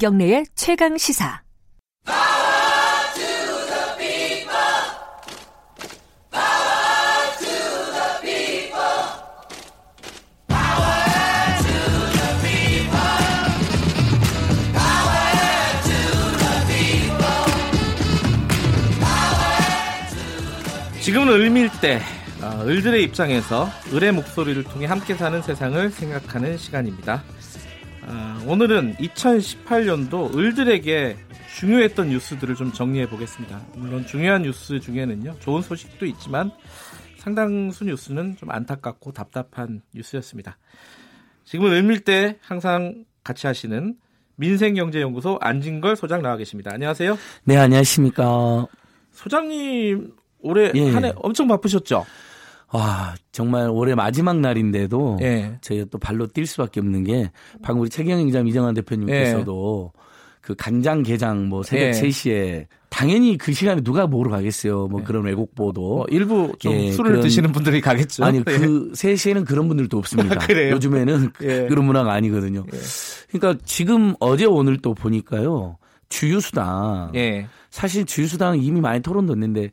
김경래의 최강 시사. 지금은 을밀 때 어, 을들의 입장에서 을의 목소리를 통해 함께 사는 세상을 생각하는 시간입니다. 어, 오늘은 2018년도 을들에게 중요했던 뉴스들을 좀 정리해 보겠습니다. 물론 중요한 뉴스 중에는요 좋은 소식도 있지만 상당수 뉴스는 좀 안타깝고 답답한 뉴스였습니다. 지금은 을밀 때 항상 같이 하시는 민생경제연구소 안진걸 소장 나와 계십니다. 안녕하세요. 네, 안녕하십니까. 소장님 올해 예. 한해 엄청 바쁘셨죠? 와, 정말 올해 마지막 날인데도 예. 저희가 또 발로 뛸 수밖에 없는 게 방금 우리 최경영 기자 이정환 대표님께서도 예. 그 간장 게장 뭐 새벽 예. 3시에 당연히 그 시간에 누가 보러 가겠어요. 뭐 예. 그런 왜곡 보도. 뭐 일부 좀 예, 술을 그런, 드시는 분들이 가겠죠. 아니 그 3시에는 그런 분들도 없습니다. 요즘에는 예. 그런 문화가 아니거든요. 예. 그러니까 지금 어제 오늘 또 보니까요. 주유수당. 예. 사실 주유수당 이미 많이 토론됐는데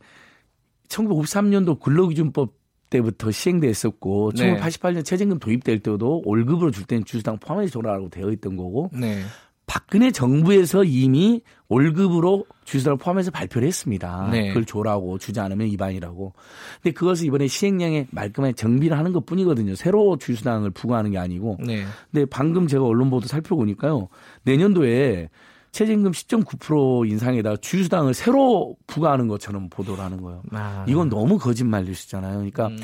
1953년도 근로기준법 때부터 시행됐었고 네. 1988년 최저임금 도입될 때도 월급으로 줄 때는 주수당 포함해서 줘라고 되어 있던 거고 네. 박근혜 정부에서 이미 월급으로 주수당을 포함해서 발표를 했습니다. 네. 그걸 줘라고 주지 않으면 위반이라고. 근데 그것을 이번에 시행령에 말끔하게 정비를 하는 것 뿐이거든요. 새로 주수당을 부과하는 게 아니고. 네. 근데 방금 제가 언론 보도 살펴보니까요. 내년도에 최저임금 10.9% 인상에다가 주유수당을 새로 부과하는 것처럼 보도를 하는 거예요. 아. 이건 너무 거짓말 뉴스잖아요. 그러니까 음.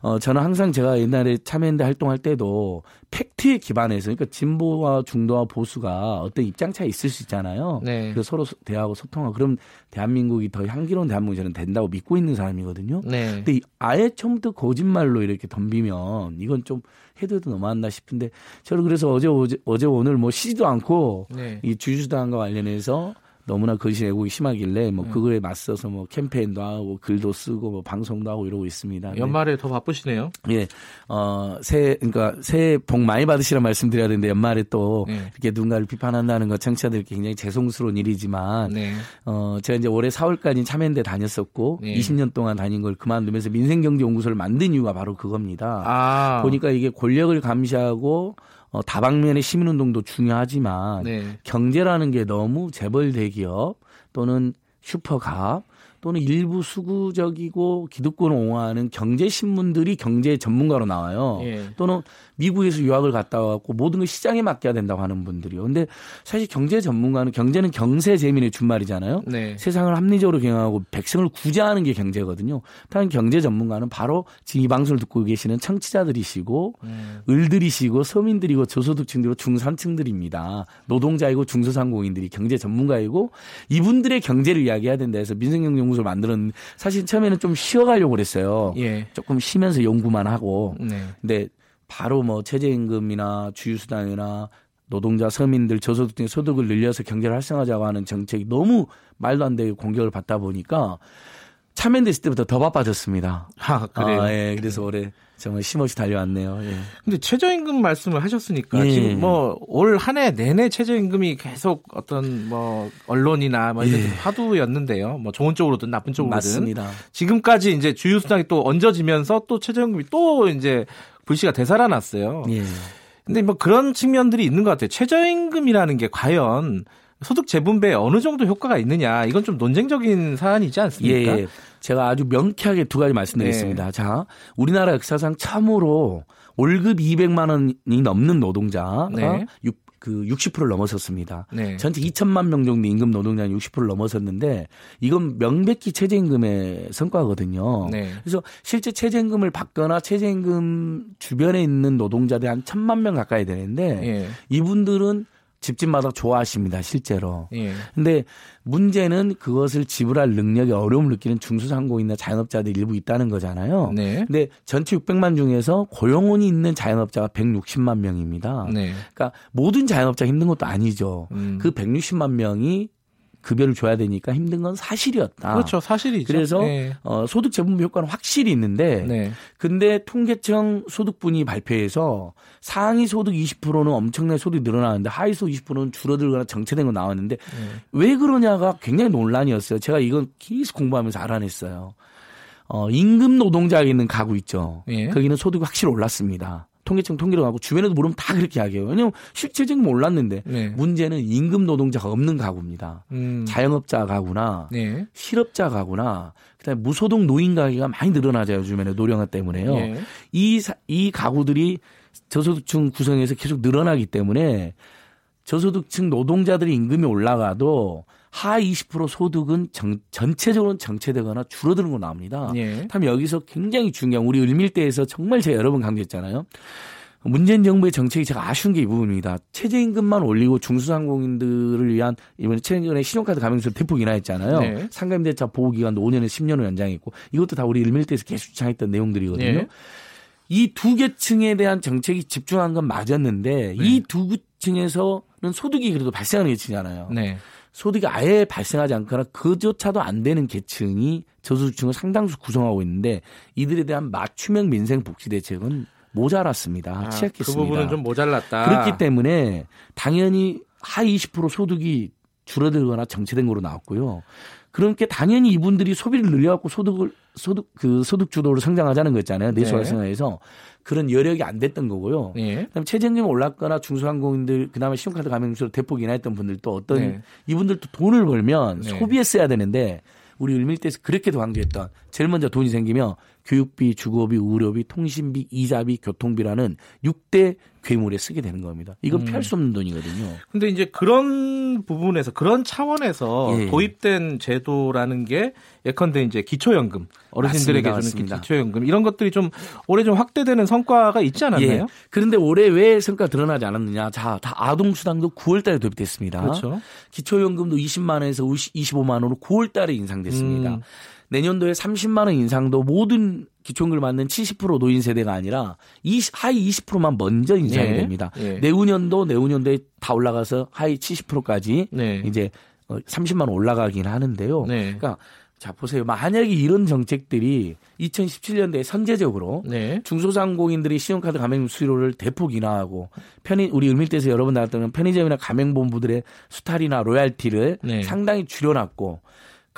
어, 저는 항상 제가 옛날에 참여연대 활동할 때도 팩트에 기반해서 그러니까 진보와 중도와 보수가 어떤 입장 차이 있을 수 있잖아요. 네. 그래서 서로 대화하고 소통하고 그럼 대한민국이 더 향기로운 대한민국이 저는 된다고 믿고 있는 사람이거든요. 네. 근데 아예 처음부터 거짓말로 이렇게 덤비면 이건 좀 해도 해도 너무 한다 싶은데 저는 그래서 어제 어제, 어제 오늘 뭐 쉬지도 않고 네. 이 주주당과 관련해서 너무나 거짓 애국이 심하길래 뭐 네. 그거에 맞서서 뭐 캠페인도 하고 글도 쓰고 뭐 방송도 하고 이러고 있습니다. 연말에 네. 더 바쁘시네요. 예. 어, 새해 그러니까 새해 복 많이 받으시라 말씀드려야 되는데 연말에 또 네. 이렇게 누군가를 비판한다는 거 청취자들께 굉장히 죄송스러운 일이지만 네. 어, 제가 이제 올해 4월까지 참여연대 다녔었고 20년 동안 다닌 걸 그만두면서 민생경제연구소를 만든 이유가 바로 그겁니다. 아. 보니까 이게 권력을 감시하고 어, 다방면의 시민운동도 중요하지만 네. 경제라는 게 너무 재벌 대기업 또는 슈퍼갑 또는 일부 수구적이고 기득권 을 옹호하는 경제 신문들이 경제 전문가로 나와요. 예. 또는 미국에서 유학을 갔다 와갖고 모든 걸 시장에 맡겨야 된다고 하는 분들이요. 근데 사실 경제 전문가는 경제는 경세 재민의 준말이잖아요. 네. 세상을 합리적으로 경영하고 백성을 구제하는 게 경제거든요. 다른 경제 전문가는 바로 지금 이 방송을 듣고 계시는 청취자들이시고 음. 을들이시고 서민들이고 저소득층들이고 중산층들입니다. 노동자이고 중소상공인들이 경제 전문가이고 이분들의 경제를 이야기해야 된다 해서 민생경제연구소를 만들었는데 사실 처음에는 좀 쉬어가려고 그랬어요. 예. 조금 쉬면서 연구만 하고. 네. 근데 바로 뭐 최저임금이나 주유수당이나 노동자 서민들 저소득 등 소득을 늘려서 경제를 활성화하자고 하는 정책이 너무 말도 안 되게 공격을 받다 보니까 참여됐을 때부터 더 바빠졌습니다. 아, 그래요? 아, 예. 그래서 올해 정말 심없이 달려왔네요. 예. 근데 최저임금 말씀을 하셨으니까 예. 지금 뭐 올 한 해 내내 최저임금이 계속 어떤 뭐 언론이나 뭐 이런 예. 화두였는데요. 뭐 좋은 쪽으로든 나쁜 쪽으로든 맞습니다. 지금까지 이제 주유수당이 또 얹어지면서 또 최저임금이 또 이제 불씨가 되살아났어요. 예. 근데 뭐 그런 측면들이 있는 것 같아요. 최저임금이라는 게 과연 소득 재분배에 어느 정도 효과가 있느냐 이건 좀 논쟁적인 사안이지 않습니까? 예, 예. 제가 아주 명쾌하게 두 가지 말씀드리겠습니다. 네. 자, 우리나라 역사상 처음으로 월급 200만 원이 넘는 노동자가 네. 그 60%를 넘어섰습니다. 네. 전체 2천만 명 정도 임금 노동자는 60%를 넘어섰는데 이건 명백히 최저임금의 성과거든요. 네. 그래서 실제 최저임금을 받거나 최저임금 주변에 있는 노동자들 한 천만 명 가까이 되는데 네. 이분들은 집집마다 좋아하십니다, 실제로. 예. 근데 문제는 그것을 지불할 능력이 어려움을 느끼는 중소상공인이나 자영업자들 일부 있다는 거잖아요. 네. 근데 전체 600만 중에서 고용원이 있는 자영업자가 160만 명입니다. 네. 그러니까 모든 자영업자 힘든 것도 아니죠. 음. 그 160만 명이 급여를 줘야 되니까 힘든 건 사실이었다. 그렇죠, 사실이죠. 그래서 네. 어, 소득 재분배 효과는 확실히 있는데, 네. 근데 통계청 소득분이 발표해서 상위 소득 20%는 엄청나게 소득이 늘어나는데 하위 소득 20%는 줄어들거나 정체된 거 나왔는데 네. 왜 그러냐가 굉장히 논란이었어요. 제가 이건 계속 공부하면서 알아냈어요. 어, 임금 노동자에 있는 가구 있죠. 예. 거기는 소득이 확실히 올랐습니다. 통계청 통계로 가고 주변에도 물으면 다 그렇게 이야기해요. 왜냐하면 실질적인 몰랐는데 네. 문제는 임금 노동자가 없는 가구입니다. 음. 자영업자 가구나 네. 실업자 가구나 그다음에 무소득 노인 가구가 많이 늘어나죠 요즘에는 노령화 때문에요. 네. 이, 이 가구들이 저소득층 구성에서 계속 늘어나기 때문에 저소득층 노동자들의 임금이 올라가도 하위 20% 소득은 정, 전체적으로는 정체되거나 줄어드는 거 나옵니다. 예. 다음 여기서 굉장히 중요한 우리 을밀대에서 정말 제가 여러 번 강조했잖아요. 문재인 정부의 정책이 제가 아쉬운 게 이 부분입니다. 최저임금만 올리고 중소상공인들을 위한 이번에 최근에 신용카드 가맹수를 대폭 인하했잖아요. 네. 상가임대차 보호기간도 5년에 10년을 연장했고 이것도 다 우리 일밀대에서 계속 주장했던 내용들이거든요. 네. 이두 계층에 대한 정책이 집중한 건 맞았는데 네. 이두 계층에서는 소득이 그래도 발생하는 계층이잖아요. 네. 소득이 아예 발생하지 않거나 그조차도 안 되는 계층이 저소득층을 상당수 구성하고 있는데 이들에 대한 맞춤형 민생 복지 대책은 모자랐습니다. 아, 취약했습니다. 그 부분은 좀 모자랐다. 그렇기 때문에 당연히 하위 20% 소득이 줄어들거나 정체된 거로 나왔고요. 그러니까 당연히 이분들이 소비를 늘려갖고 소득을 소득 그 소득 주도로 성장하자는 거였잖아요. 내수 활성화에서 네. 그런 여력이 안 됐던 거고요. 네. 그다음에 최저임금이 올랐거나 중소상공인들 그다음에 신용카드 가맹수로 대폭 인하했던 분들도 어떤 네. 이분들도 돈을 벌면 네. 소비에 써야 되는데 우리 을밀대에서 그렇게 도 강조했던 제일 먼저 돈이 생기면 교육비, 주거비, 의료비, 통신비, 이자비, 교통비라는 6대 괴물에 쓰게 되는 겁니다. 이건 음. 피할 수 없는 돈이거든요. 근데 이제 그런 부분에서 그런 차원에서 예. 도입된 제도라는 게 예컨대 이제 기초연금 어르신들에게 맞습니다. 주는 맞습니다. 기초연금 이런 것들이 좀 올해 좀 확대되는 성과가 있지 않았나요? 예. 그런데 올해 왜 성과 드러나지 않았느냐? 자, 다 아동 수당도 9월달에 도입됐습니다. 그렇죠. 기초연금도 20만 원에서 25만 원으로 9월달에 인상됐습니다. 음. 내년도에 30만 원 인상도 모든 기초연금을 받는 70% 노인 세대가 아니라 20, 하위 20%만 먼저 인상이 네. 됩니다. 네. 내후년도 내후년도에 다 올라가서 하위 70%까지 네. 이제 30만 어, 원 올라가긴 하는데요. 네. 그러니까 자 보세요. 만약에 이런 정책들이 2017년도에 선제적으로 네. 중소상공인들이 신용카드 가맹 수수료를 대폭 인하하고 편의 우리 을밀대에서 여러 번 나왔던 편의점이나 가맹본부들의 수탈이나 로얄티를 네. 상당히 줄여놨고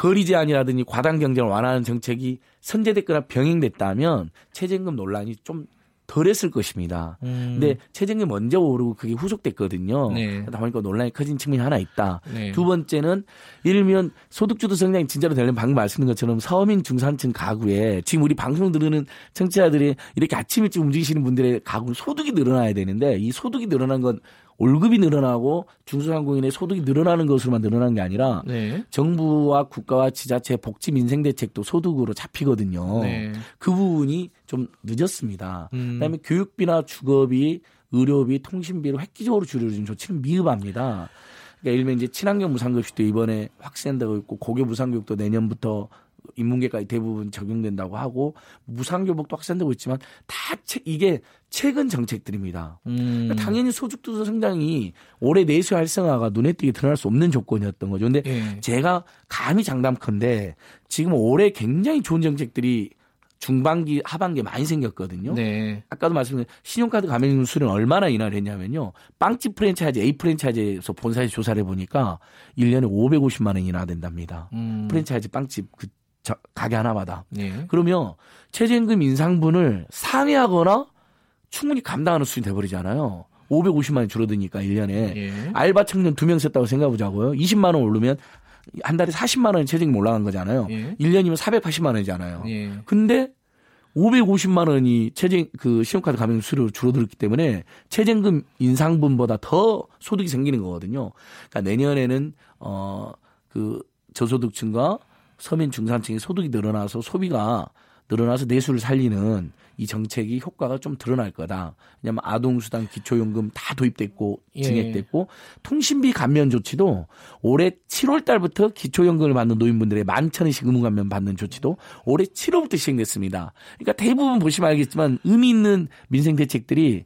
거리 제한이라든지 과당 경쟁을 완화하는 정책이 선제됐거나 병행됐다면 최저임금 논란이 좀 덜했을 것입니다. 음. 근데 최저임금 먼저 오르고 그게 후속됐거든요. 네. 그러다 보니까 논란이 커진 측면이 하나 있다. 네. 두 번째는 예를 들면 소득주도 성장이 진짜로 되려면 방금 말씀드린 것처럼 서민 중산층 가구에 지금 우리 방송 들으는 청취자들이 이렇게 아침 일찍 움직이시는 분들의 가구 소득이 늘어나야 되는데 이 소득이 늘어난 건 월급이 늘어나고 중소상공인의 소득이 늘어나는 것으로만 늘어나는 게 아니라 네. 정부와 국가와 지자체 복지 민생 대책도 소득으로 잡히거든요. 네. 그 부분이 좀 늦었습니다. 음. 그다음에 교육비나 주거비, 의료비, 통신비를 획기적으로 줄여준 조치는 미흡합니다. 그러니까 예를 들면 이제 친환경 무상급식도 이번에 확산되고 있고 고교 무상교육도 내년부터 인문계까지 대부분 적용된다고 하고 무상교복도 확산되고 있지만 다 이게 최근 정책들입니다. 음. 그러니까 당연히 소득주도 성장이 올해 내수 활성화가 눈에 띄게 드러날 수 없는 조건이었던 거죠. 근데 예. 제가 감히 장담컨대 지금 올해 굉장히 좋은 정책들이 중반기 하반기에 많이 생겼거든요. 네. 아까도 말씀드린 신용카드 가맹 수는 얼마나 인하를 했냐면요. 빵집 프랜차이즈 A 프랜차이즈에서 본사에 조사를 해보니까 1년에 550만 원 인하된답니다. 음. 프랜차이즈 빵집 그 가게 하나마다. 네. 그러면 최저임금 인상분을 상회하거나 충분히 감당하는 수준이 돼버리잖아요. 550만 원 줄어드니까 1년에. 예. 알바 청년 두명 썼다고 생각해 보자고요. 20만 원 오르면 한 달에 40만 원이 최저임금 올라간 거잖아요. 예. 1년이면 480만 원이잖아요. 예. 근데 550만 원이 최저 그 신용카드 가맹 수수료 줄어들었기 때문에 최저임금 인상분보다 더 소득이 생기는 거거든요. 그러니까 내년에는 어그 저소득층과 서민 중산층의 소득이 늘어나서 소비가 늘어나서 내수를 살리는 이 정책이 효과가 좀 드러날 거다. 왜냐하면 아동수당, 기초연금 다 도입됐고 예. 증액됐고 예. 통신비 감면 조치도 올해 7월 달부터 기초연금을 받는 노인분들의 만천 원씩 의무 감면 받는 조치도 올해 7월부터 시행됐습니다. 그러니까 대부분 보시면 알겠지만 의미 있는 민생 대책들이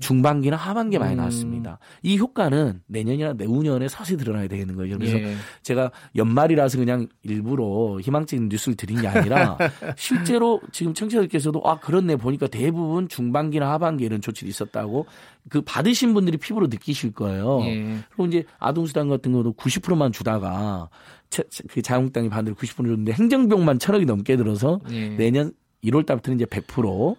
중반기나 하반기에 많이 음. 나왔습니다. 이 효과는 내년이나 내후년에 서서히 드러나야 되는 거예요. 그래서 예. 제가 연말이라서 그냥 일부러 희망적인 뉴스를 드린 게 아니라 실제로 지금 청취자들께서도 아 그렇네 보니까 대부분 중반기나 하반기에 이런 조치도 있었다고 그 받으신 분들이 피부로 느끼실 거예요. 예. 그리고 이제 아동수당 같은 것도 90%만 주다가 그 자유한국당이 반대로 90% 줬는데 행정비용만 천억이 넘게 들어서 예. 내년 1월 달부터는 이제 100%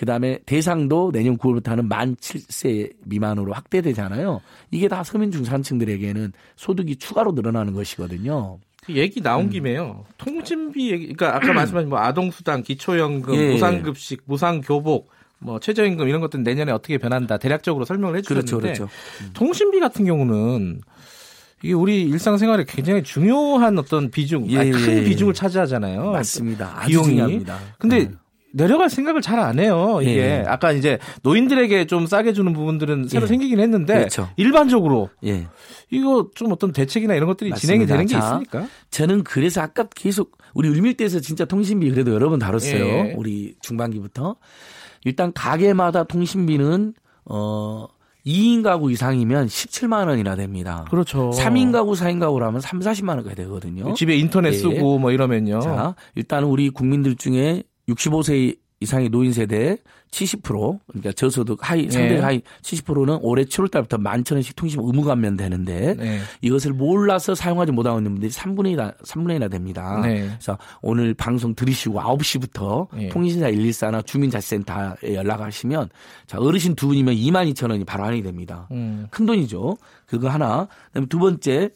그 다음에 대상도 내년 9월부터 하는 만 7세 미만으로 확대되잖아요. 이게 다 서민 중산층들에게는 소득이 추가로 늘어나는 것이거든요. 그 얘기 나온 음. 김에요. 통신비 얘기, 그러니까 아까 말씀하신 뭐 아동수당, 기초연금, 예. 무상급식, 무상교복, 뭐 최저임금 이런 것들은 내년에 어떻게 변한다 대략적으로 설명을 해주셨는데 그렇죠, 그렇죠. 음. 통신비 같은 경우는 이게 우리 일상생활에 굉장히 중요한 어떤 비중, 예, 아니, 큰 예. 비중을 차지하잖아요. 맞습니다. 비용이. 중요합니다. 근데 네. 내려갈 생각을 잘 안 해요. 이게 예. 아까 이제 노인들에게 좀 싸게 주는 부분들은 새로 예. 생기긴 했는데 그렇죠. 일반적으로 예. 이거 좀 어떤 대책이나 이런 것들이 맞습니다. 진행이 되는 게 자, 있습니까? 저는 그래서 아까 계속 우리 울밀대에서 진짜 통신비 그래도 여러 번 다뤘어요. 예. 우리 중반기부터 일단 가게마다 통신비는 어 2인 가구 이상이면 17만 원이나 됩니다. 그렇죠. 3인 가구, 4인 가구라면 3, 40만 원까지 되거든요. 집에 인터넷 예. 쓰고 뭐 이러면요. 자, 일단은 우리 국민들 중에 65세 이상의 노인 세대 70% 그러니까 저소득 하위 상대 네. 하위 70%는 올해 7월 달부터 만천 원씩 통신 의무 감면 되는데 네. 이것을 몰라서 사용하지 못하고 있는 분들이 3분의 3분의 됩니다. 네. 그래서 오늘 방송 들으시고 9시부터 통신사 114나 주민자치센터에 연락하시면 자 어르신 두 분이면 2만 2천 원이 바로 환이 됩니다. 음. 큰 돈이죠. 그거 하나. 그다음에 두 번째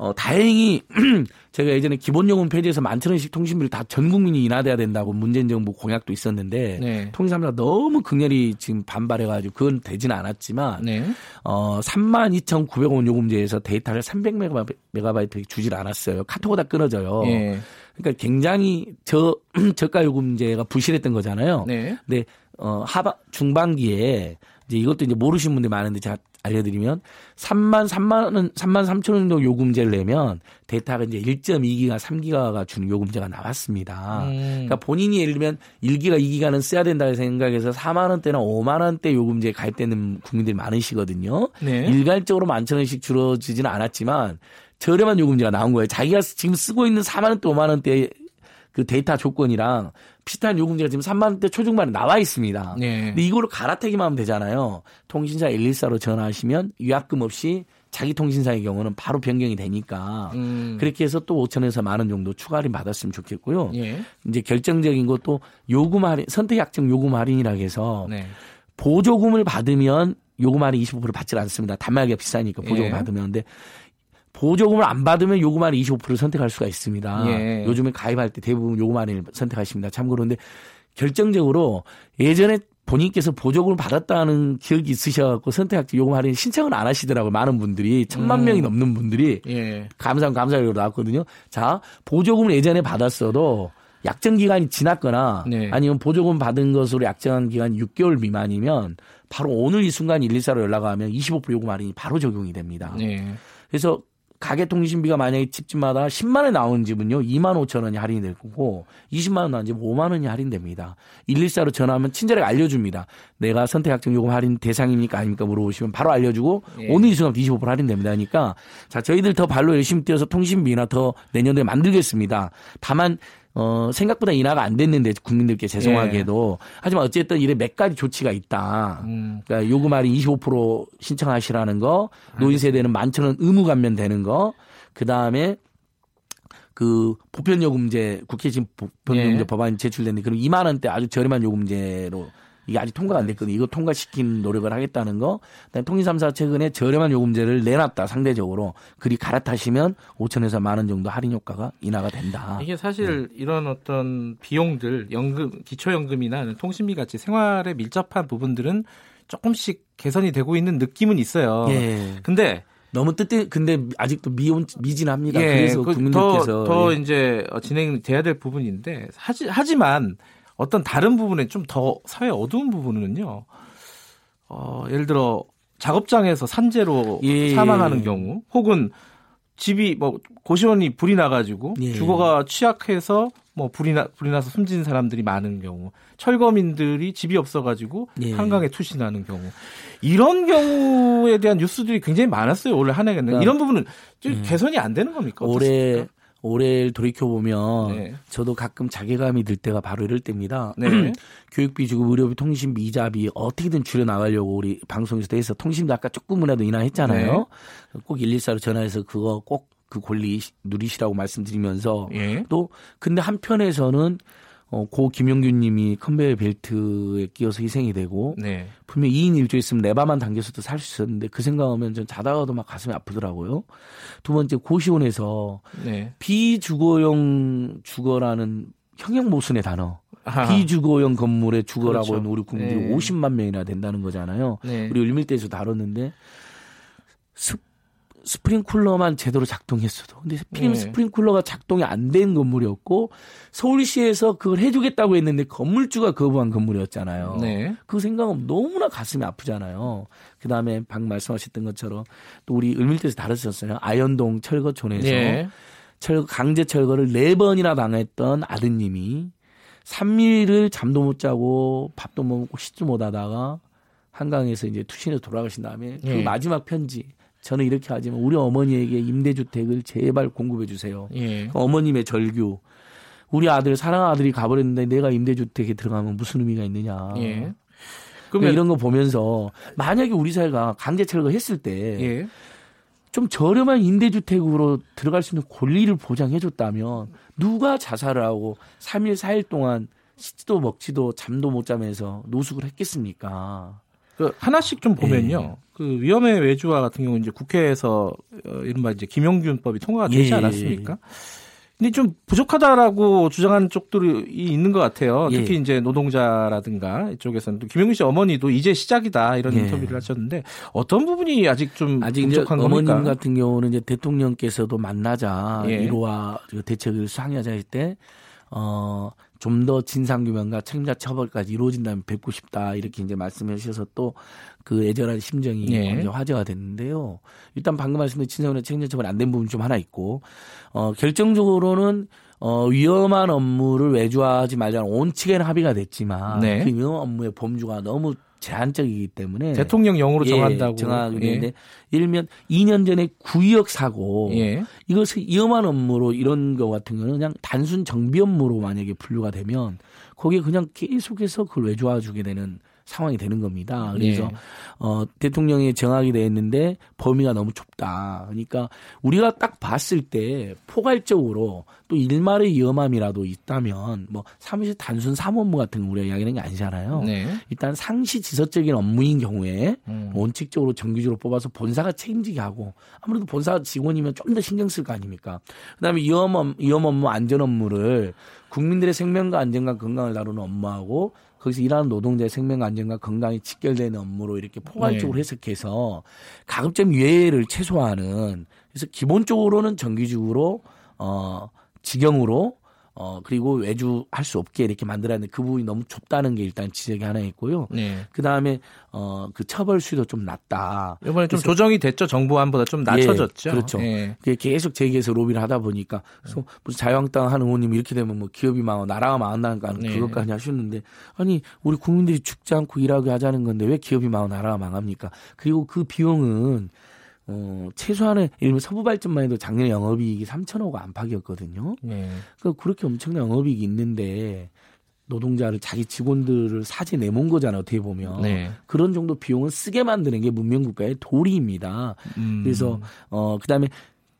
어, 다행히 제가 예전에 기본요금 폐지해서 만천 원씩 통신비를 다 전 국민이 인하돼야 된다고 문재인 정부 공약도 있었는데 네. 통신사가 너무 극렬히 지금 반발해가지고 그건 되지는 않았지만 네. 어 3만 2,900원 요금제에서 데이터를 300메가바이트 주질 않았어요. 카톡으로 다 끊어져요. 네. 그러니까 굉장히 저 저가 요금제가 부실했던 거잖아요. 네. 근데 어 하반 중반기에 이제 이것도 이제 모르시는 분들이 많은데 제가 알려드리면 3만 3만 원, 3만 3천 원 정도 요금제를 내면 데이터가 이제 1.2기가 3기가가 주는 요금제가 나왔습니다. 음. 그러니까 본인이 예를 들면 1기가 2기가는 써야 된다고 생각해서 4만 원대나 5만 원대 요금제에 가입되는 국민들이 많으시거든요. 네. 일괄적으로 만천 원씩 줄어지지는 않았지만 저렴한 요금제가 나온 거예요. 자기가 지금 쓰고 있는 4만 원대, 5만 원대 그 데이터 조건이랑 비슷한 요금제가 지금 3만 원대 초중반에 나와 있습니다. 네. 근데 이걸로 갈아타기만 하면 되잖아요. 통신사 114로 전화하시면 위약금 없이 자기 통신사의 경우는 바로 변경이 되니까 음. 그렇게 해서 또 5천에서 만 원 정도 추가 할인 받았으면 좋겠고요. 예. 이제 결정적인 것도 요금 할인 선택 약정 요금 할인이라 해서 네. 보조금을 받으면 요금 할인 25% 받지 않습니다. 단말기가 비싸니까 보조금 예. 받으면 근데 보조금을 안 받으면 요금 할인 25%를 선택할 수가 있습니다. 예. 요즘에 가입할 때 대부분 요금 할인을 선택하십니다. 참고로 근데 결정적으로 예전에 본인께서 보조금을 받았다는 기억이 있으셔갖고 선택학교 요금 할인 신청을 안 하시더라고요. 많은 분들이 천만 음. 명이 넘는 분들이 예. 감사함 감사하려고 나왔거든요. 자 보조금을 예전에 받았어도 약정 기간이 지났거나 네. 아니면 보조금 받은 것으로 약정한 기간이 6개월 미만이면 바로 오늘 이 순간 114로 연락하면 25% 요금 할인이 바로 적용이 됩니다. 네. 그래서 가계통신비가 만약에 집집마다 10만 원 나오는 집은요, 2만 5천 원이 할인이 될 거고, 20만 원 나온 집 5만 원이 할인됩니다. 114로 전화하면 친절하게 알려줍니다. 내가 선택학정 요금 할인 대상입니까 아닙니까 물어보시면 바로 알려주고, 예. 오늘 이 순간 25% 할인됩니다. 하니까, 자, 저희들 더 발로 열심히 뛰어서 통신비나 더 내년도에 만들겠습니다. 다만, 어, 생각보다 인하가 안 됐는데 국민들께 죄송하게도 예. 하지만 어쨌든 이래 몇 가지 조치가 있다. 음. 그러니까 요금 할인 25% 신청하시라는 거, 노인 세대는 만천 원 의무 감면되는 거, 그 다음에 그 보편 요금제 국회 지금 보편 요금제 예. 법안이 제출됐는데 그럼 2만 원대 아주 저렴한 요금제로 이게 아직 통과가 안 됐거든요. 이거 통과시킨 노력을 하겠다는 거. 그다음에 통일삼사 최근에 저렴한 요금제를 내놨다 상대적으로. 그리 갈아타시면 5천에서 만 원 정도 할인 효과가 인하가 된다. 이게 사실 네. 이런 어떤 비용들 연금 기초연금이나 통신비 같이 생활에 밀접한 부분들은 조금씩 개선이 되고 있는 느낌은 있어요. 예. 근데 너무 뜻대 근데 아직도 미온 미진합니다. 예, 그래서 그 국민들께서 더, 더 예. 이제 진행돼야 될 부분인데 하지 하지만 어떤 다른 부분에 좀 더 사회 어두운 부분은요. 어, 예를 들어 작업장에서 산재로 예. 사망하는 경우 혹은 집이 뭐 고시원이 불이 나가지고 예. 주거가 취약해서 뭐 불이 나 불이 나서 숨진 사람들이 많은 경우, 철거민들이 집이 없어가지고 예. 한강에 투신하는 경우, 이런 경우에 대한 뉴스들이 굉장히 많았어요 올 한해에는 그러니까, 이런 부분은 좀 예. 개선이 안 되는 겁니까? 어떻습니까? 올해 올해를 돌이켜 보면 네. 저도 가끔 자괴감이 들 때가 바로 이럴 때입니다. 네. 교육비 주고 의료비, 통신비, 이자비 어떻게든 줄여 나가려고 우리 방송에서도 해서 통신비 아까 조금이라도 인하했잖아요. 네. 꼭 114로 전화해서 그거 꼭 그 권리 누리시라고 말씀드리면서 예. 또 근데 한편에서는 어, 고 김용균 님이 컨베이어 벨트에 끼어서 희생이 되고 네. 분명 2인 1조 있으면 내바만 당겨서도 살 수 있었는데 그 생각하면 전 자다가도 막 가슴이 아프더라고요. 두 번째 고시원에서 네. 비주거용 주거라는 형용 모순의 단어 아하. 비주거용 건물의 주거라고 그렇죠. 하는 우리 국민들이 네. 50만 명이나 된다는 거잖아요. 네. 우리 을밀대에서 다뤘는데 습 스프링쿨러만 제대로 작동했어도. 근데 필름 네. 스프링쿨러가 작동이 안 된 건물이었고 서울시에서 그걸 해주겠다고 했는데 건물주가 거부한 건물이었잖아요. 네. 그 생각은 너무나 가슴이 아프잖아요. 그 다음에 방금 말씀하셨던 것처럼 또 우리 을밀대에서 다뤘었어요. 아현동 철거촌에서 네. 철 강제 철거를 네 번이나 당했던 아드님이 3일을 잠도 못 자고 밥도 못 먹고 씻지 못 하다가 한강에서 이제 투신해서 돌아가신 다음에 그 네. 마지막 편지 저는 이렇게 하지만 우리 어머니에게 임대주택을 제발 공급해 주세요. 예. 어머님의 절규. 우리 아들 사랑 아들이 가버렸는데 내가 임대주택에 들어가면 무슨 의미가 있느냐. 예. 그러면 그러니까 이런 거 보면서 만약에 우리 사회가 강제 철거했을 때. 예. 좀 저렴한 임대주택으로 들어갈 수 있는 권리를 보장해줬다면 누가 자살을 하고 3일, 4일 동안 씻지도 먹지도 잠도 못 자면서 노숙을 했겠습니까? 그 하나씩 좀 보면요. 예. 그 위험의 외주화 같은 경우 이제 국회에서 어, 이른바 이제 김용균법이 통과가 되지 예. 않았습니까? 근데 좀 부족하다라고 주장하는 쪽들이 있는 것 같아요. 예. 특히 이제 노동자라든가 이쪽에서는 또 김용균 씨 어머니도 이제 시작이다 이런 예. 인터뷰를 하셨는데 어떤 부분이 아직 좀 아직 부족한 이제 겁니까? 어머님 같은 경우는 이제 대통령께서도 만나자 예. 1호와 대책을 상의하자 할 때 어, 좀 더 진상 규명과 책임자 처벌까지 이루어진다면 뵙고 싶다 이렇게 이제 말씀해 주셔서 또 그 애절한 심정이 예. 굉장히 화제가 됐는데요. 일단 방금 말씀드린 진상규명 책임자 처벌 안 된 부분 좀 하나 있고 어, 결정적으로는 어, 위험한 업무를 외주하지 말자는 온칙에는 합의가 됐지만 네. 그 위험 업무의 범주가 너무 제한적이기 때문에 대통령령으로 예, 정한다고 정하게 되는데 예. 들면 2년 전에 구역 사고 예. 이것을 위험한 업무로 이런 거 같은 경우는 그냥 단순 정비 업무로 만약에 분류가 되면 거기에 그냥 계속해서 그걸 외주화 주게 되는 상황이 되는 겁니다. 그래서 예. 어 대통령이 정하게 되었는데 범위가 너무 좁다. 그러니까 우리가 딱 봤을 때 포괄적으로 또 일말의 위험함이라도 있다면 뭐 사무실 단순 사무업무 같은 거 우리가 이야기하는 게 아니잖아요. 네. 일단 상시 지서적인 업무인 경우에 음. 원칙적으로 정규직으로 뽑아서 본사가 책임지게 하고 아무래도 본사 직원이면 좀 더 신경 쓸 거 아닙니까? 그다음에 위험 업무, 위험 업무 안전 업무를 국민들의 생명과 안전과 건강을 다루는 업무하고 거기서 일하는 노동자의 생명 안전과 건강이 직결되는 업무로 이렇게 포괄적으로 네. 해석해서 가급적 유해를 최소화하는 그래서 기본적으로는 정규직으로 어 직영으로 어 그리고 외주할 수 없게 이렇게 만들었는데 그 부분이 너무 좁다는 게 일단 지적이 하나 있고요. 네. 그 다음에 어 그 처벌 수위도 좀 낮다. 이번에 좀 조정이 됐죠. 정부안보다 좀 낮춰졌죠. 예, 그렇죠. 예. 계속 제기해서 로비를 하다 보니까 그래서 무슨 자유한국당 하는 의원님이 이렇게 되면 뭐 기업이 망하고 나라가 망한다니까 네. 그것까지 하셨는데 아니 우리 국민들이 죽지 않고 일하게 하자는 건데 왜 기업이 망하고 나라가 망합니까? 그리고 그 비용은 어, 최소한의 예를 들면 서부 발전만 해도 작년 영업이익이 3천억 안팎이었거든요. 네. 그러니까 그렇게 엄청난 영업이익이 있는데 노동자를 자기 직원들을 사지 내몬 거잖아요. 어떻게 보면 네. 그런 정도 비용을 쓰게 만드는 게 문명국가의 도리입니다. 음. 그래서 어 그다음에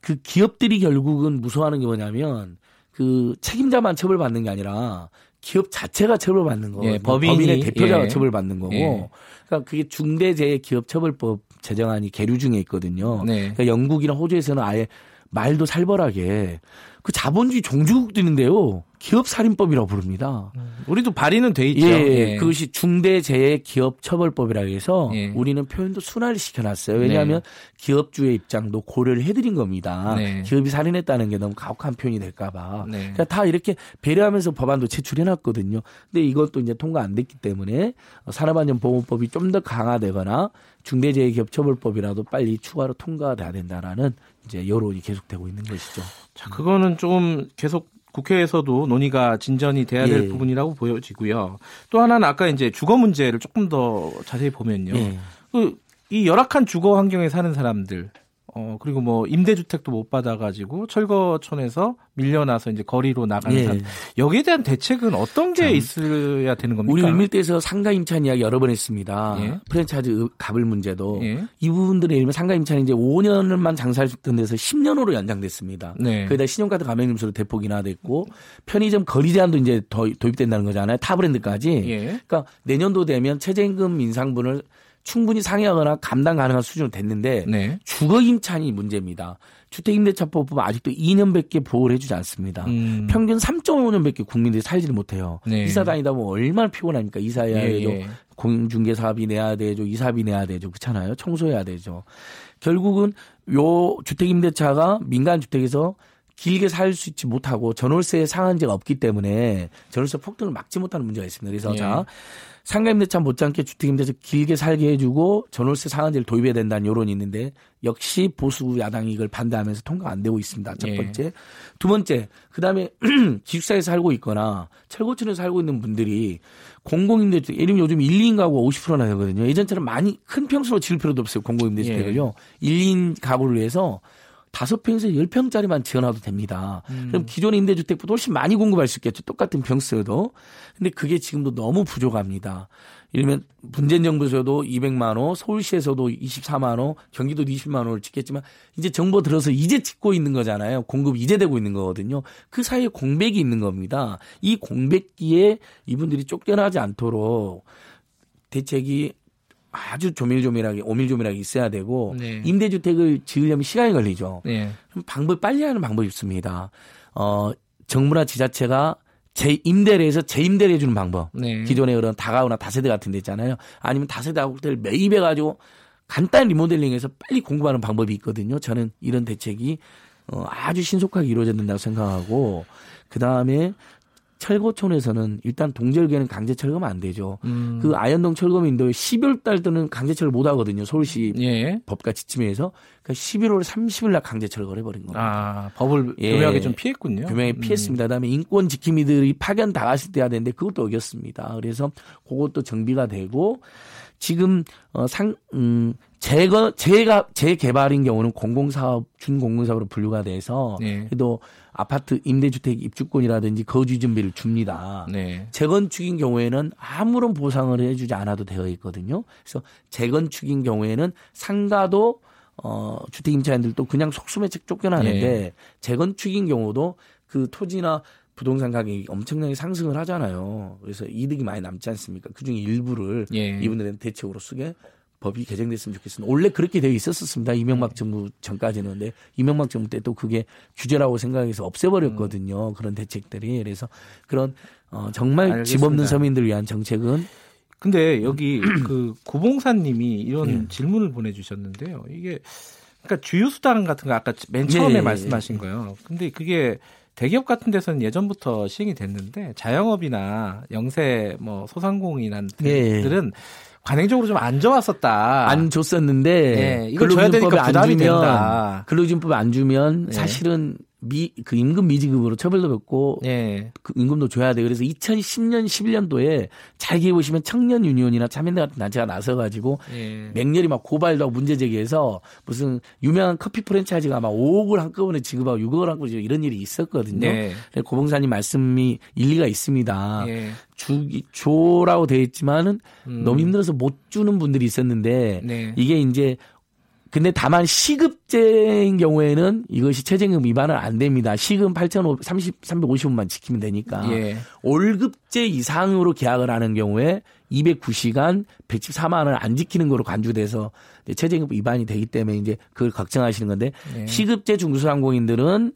그 기업들이 결국은 무서워하는 게 뭐냐면 그 책임자만 처벌받는 게 아니라 기업 자체가 처벌받는 거고 예, 법인의 대표자가 예. 처벌받는 거고 예. 그러니까 그게 중대재해기업처벌법 제정안이 계류 중에 있거든요. 네. 그러니까 영국이나 호주에서는 아예 말도 살벌하게 그 자본주의 종주국들인데요. 기업 살인법이라고 부릅니다. 음, 우리도 발의는 돼 있죠. 예, 예. 그것이 중대재해 기업 처벌법이라고 해서 예. 우리는 표현도 순화를 시켜놨어요. 왜냐하면 네. 기업주의 입장도 고려를 해드린 겁니다. 네. 기업이 살인했다는 게 너무 가혹한 표현이 될까봐. 네. 그러니까 다 이렇게 배려하면서 법안도 제출해놨거든요. 근데 이것도 이제 통과 안 됐기 때문에 산업안전보건법이 좀 더 강화되거나 중대재해 기업 처벌법이라도 빨리 추가로 통과돼야 된다라는 이제 여론이 계속되고 있는 것이죠. 자, 그거는 좀 계속 국회에서도 논의가 진전이 돼야 될 예. 부분이라고 보여지고요. 또 하나는 아까 이제 주거 문제를 조금 더 자세히 보면요. 예. 그 이 열악한 주거 환경에 사는 사람들 어, 그리고 뭐 임대주택도 못 받아가지고 철거촌에서 밀려나서 이제 거리로 나가는 예. 사람. 여기에 대한 대책은 어떤 게 있어야 되는 겁니까? 우리 밀대에서 상가 임차인 이야기 여러 번 했습니다. 예. 프랜차이즈 갑을 문제도. 예. 이 부분들에 이르면 상가 임차인 이제 5년만 장사할 수 있던 데서 10년으로 연장됐습니다. 네. 거기다 신용카드 가맹점수도 대폭 인하됐고 편의점 거리 제한도 이제 더 도입된다는 거잖아요. 타 브랜드까지. 예. 그러니까 내년도 되면 최저임금 인상분을 충분히 상회하거나 감당 가능한 수준으로 됐는데 네. 주거 임차인이 문제입니다. 주택임대차법은 아직도 2년밖에 보호를 해주지 않습니다. 음. 평균 3.5년밖에 국민들이 살지를 못해요. 네. 이사 다니다 보면 얼마나 피곤합니까? 이사해야 예, 되죠. 예. 공중개 사업이 내야 되죠. 이사비 내야 되죠. 그렇잖아요. 청소해야 되죠. 결국은 요 주택임대차가 민간 주택에서 길게 살 수 있지 못하고 전월세 상한제가 없기 때문에 전월세 폭등을 막지 못하는 문제가 있습니다. 그래서 예. 자 상가임대차 못지않게 주택임대차 길게 살게 해주고 전월세 상한제를 도입해야 된다는 여론이 있는데 역시 보수 야당이 이걸 반대하면서 통과 안 되고 있습니다. 첫 예. 번째. 예. 두 번째. 그 다음에 기숙사에 살고 있거나 철거촌에 살고 있는 분들이 공공임대주택 예를 들면 요즘 1, 2인 가구가 50%나 되거든요. 예전처럼 많이 큰 평수로 지을 필요도 없어요. 공공임대주택을요. 예. 1, 2인 가구를 위해서 다섯 평에서 열 평짜리만 지어놔도 됩니다. 음. 그럼 기존 임대주택보다 훨씬 많이 공급할 수 있겠죠. 똑같은 평수여도. 근데 그게 지금도 너무 부족합니다. 이러면 문재인 정부에서도 200만 원, 서울시에서도 24만 원, 경기도도 20만 원을 찍겠지만 이제 정부 들어서 이제 찍고 있는 거잖아요. 공급 이제 되고 있는 거거든요. 그 사이에 공백이 있는 겁니다. 이 공백기에 이분들이 쫓겨나지 않도록 대책이 아주 조밀조밀하게 오밀조밀하게 있어야 되고 네. 임대주택을 지으려면 시간이 걸리죠. 네. 방법 빨리 하는 방법이 있습니다. 어 정부나 지자체가 재 임대를 해서 재임대를 해주는 방법. 네. 기존에 그런 다가오나 다세대 같은 데 있잖아요. 아니면 다세대 아파트를 매입해 가지고 간단 리모델링해서 빨리 공급하는 방법이 있거든요. 저는 이런 대책이 어, 아주 신속하게 이루어져야 된다고 생각하고 그 다음에 철거촌에서는 일단 동절기에는 강제 철거면 안 되죠. 음. 그 아현동 철거민도 12월 달 때는 강제 철거 못 하거든요. 서울시 예. 법과 지침에서 그러니까 11월 30일 날 강제 철거를 해버린 겁니다. 아 법을 예. 교묘하게 좀 피했군요. 교묘하게 음. 피했습니다. 그다음에 인권 지킴이들이 파견 나갔을 때 해야 되는데 그것도 어겼습니다. 그래서 그것도 정비가 되고 지금 어상 음, 재거 재가 재개발인 경우는 공공사업 준공공사업으로 분류가 돼서 네. 그래도 아파트 임대주택 입주권이라든지 거주 준비를 줍니다. 네. 재건축인 경우에는 아무런 보상을 해주지 않아도 되어 있거든요. 그래서 재건축인 경우에는 상가도 어 주택 임차인들도 그냥 속수매책 쫓겨나는데 네. 재건축인 경우도 그 토지나 부동산 가격이 엄청나게 상승을 하잖아요. 그래서 이득이 많이 남지 않습니까? 그중에 일부를 예. 이분들은 대책으로 쓰게 법이 개정됐으면 좋겠습니다. 원래 그렇게 되어 있었었습니다. 이명박 정부 전까지는. 근데 이명박 정부 때 또 그게 규제라고 생각해서 없애버렸거든요. 음. 그런 대책들이. 그래서 그런 어, 정말 알겠습니다. 집 없는 서민들 위한 정책은 근데 여기 그 고봉사님이 이런 네. 질문을 보내주셨는데요. 이게 그러니까 주유 수당 같은 거 아까 맨 처음에 네. 말씀하신 거예요. 근데 그게 대기업 같은 데서는 예전부터 시행이 됐는데 자영업이나 영세 뭐 소상공인한 들은 네. 관행적으로 좀안 좋았었다. 안 줬었는데 네, 이걸 줘야 되니까 부담이 된다. 근로기준법 안 주면 네. 사실은 미, 그 임금 미지급으로 처벌도 받고 예. 그 임금도 줘야 돼. 그래서 2010년 11년도에 잘 기회 보시면 청년 유니온이나 참여연대 같은 단체가 나서 가지고 예. 맹렬히 막 고발도 하고 문제 제기해서 무슨 유명한 커피 프랜차이즈가 막 5억을 한꺼번에 지급하고 6억을 한꺼번에 이런 일이 있었거든요. 네. 고봉사님 말씀이 일리가 있습니다. 예. 주 줘라고 되어 있지만은 음. 너무 힘들어서 못 주는 분들이 있었는데 네. 이게 이제 근데 다만 시급제인 경우에는 이것이 최저임금 위반은 안 됩니다. 시급 8,500, 30, 350원만 지키면 되니까. 예. 월급제 이상으로 계약을 하는 경우에 209시간 114만 원을 안 지키는 거로 간주돼서 최저임금 위반이 되기 때문에 이제 그걸 걱정하시는 건데 예. 시급제 중소상공인들은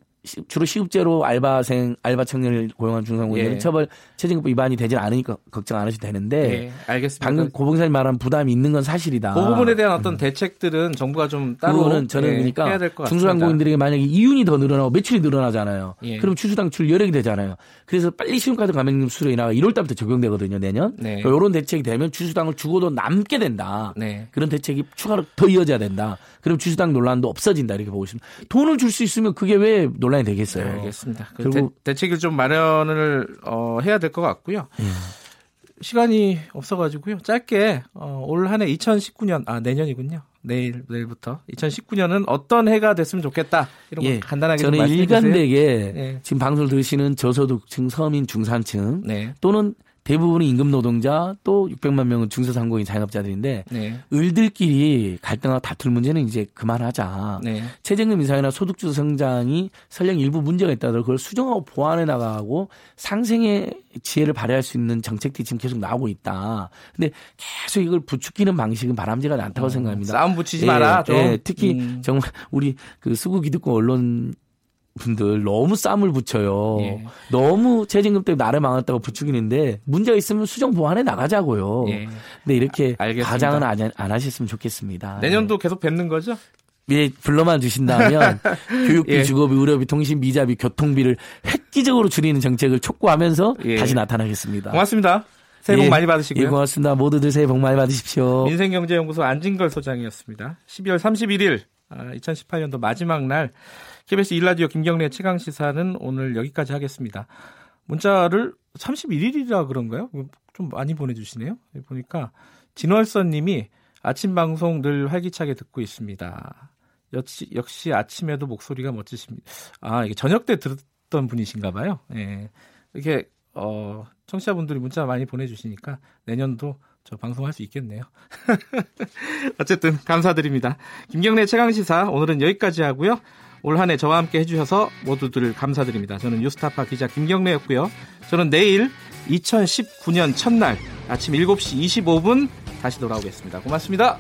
주로 시급제로 알바생, 알바 청년을 고용한 중상공인은 예. 처벌 최저임금 위반이 되지 않으니까 걱정 안 하셔도 되는데. 예, 알겠습니다. 방금 고봉사님 말한 부담이 있는 건 사실이다. 그 부분에 대한 어떤 대책들은 정부가 좀 따로 저는 예, 그러니까 중소상공인들에게 만약에 이윤이 더 늘어나고 매출이 늘어나잖아요. 예. 그럼 주주당출 여력이 되잖아요. 그래서 빨리 신용카드 가맹점 수수료 인하가 1월 달부터 적용되거든요, 내년. 네. 이런 대책이 되면 주주당을 주고도 남게 된다. 네. 그런 대책이 추가로 더 이어져야 된다. 그럼 주주당 논란도 없어진다 이렇게 보고 있습니다. 돈을 줄 수 있으면 그게 왜 논란이 되겠어요? 네, 알겠습니다. 그 그리고 대, 책을좀 마련을 어, 해야 될 것 같고요. 음. 시간이 없어가지고요. 짧게 어, 올 한해 2019년 아 내년이군요. 내일 내일부터 2019년은 어떤 해가 됐으면 좋겠다 이런 거 예, 간단하게 저는 일관되게 예. 지금 방송을 들으시는 저소득층 서민 중산층 네. 또는 대부분이 임금 노동자 또 600만 명은 중소상공인 자영업자들인데 네. 을들끼리 갈등하고 다툴 문제는 이제 그만하자. 네. 최저임금 인상이나 소득주도 성장이 설령 일부 문제가 있다더라도 그걸 수정하고 보완해 나가고 상생의 지혜를 발휘할 수 있는 정책들이 지금 계속 나오고 있다. 근데 계속 이걸 부추기는 방식은 바람직하지 않다고 어, 생각합니다. 싸움 붙이지 예, 마라. 좀. 예, 특히 음. 정말 우리 그 수구 기득권 언론 분들 너무 쌈을 붙여요. 예. 너무 최저임금 때문에 나를 망했다고 부추기는데 문제가 있으면 수정 보완해 나가자고요. 예. 근데 이렇게 아, 가장은 안, 안, 하셨으면 좋겠습니다. 내년도 네. 계속 뵙는 거죠? 예, 불러만 주신다면 교육비, 예. 주거비, 의료비, 통신비, 자비, 교통비를 획기적으로 줄이는 정책을 촉구하면서 예. 다시 나타나겠습니다. 고맙습니다. 새해 복 예. 많이 받으시고요. 예, 고맙습니다. 모두들 새해 복 많이 받으십시오. 민생경제연구소 안진걸 소장이었습니다. 12월 31일 2018년도 아, 마지막 날 KBS 일라디오 김경래 최강 시사는 오늘 여기까지 하겠습니다. 문자를 31일이라 그런가요? 좀 많이 보내주시네요. 보니까 진월선 님이 아침 방송 늘 활기차게 듣고 있습니다. 역시, 역시 아침에도 목소리가 멋지십니다. 아, 이게 저녁 때 들었던 분이신가 봐요. 예. 이렇게, 어, 청취자분들이 문자 많이 보내주시니까 내년도 저 방송할 수 있겠네요. 어쨌든 감사드립니다. 김경래 최강 시사 오늘은 여기까지 하고요. 올 한해 저와 함께 해주셔서 모두들 감사드립니다. 저는 뉴스타파 기자 김경래였고요. 저는 내일 2019년 첫날 아침 7시 25분 다시 돌아오겠습니다. 고맙습니다.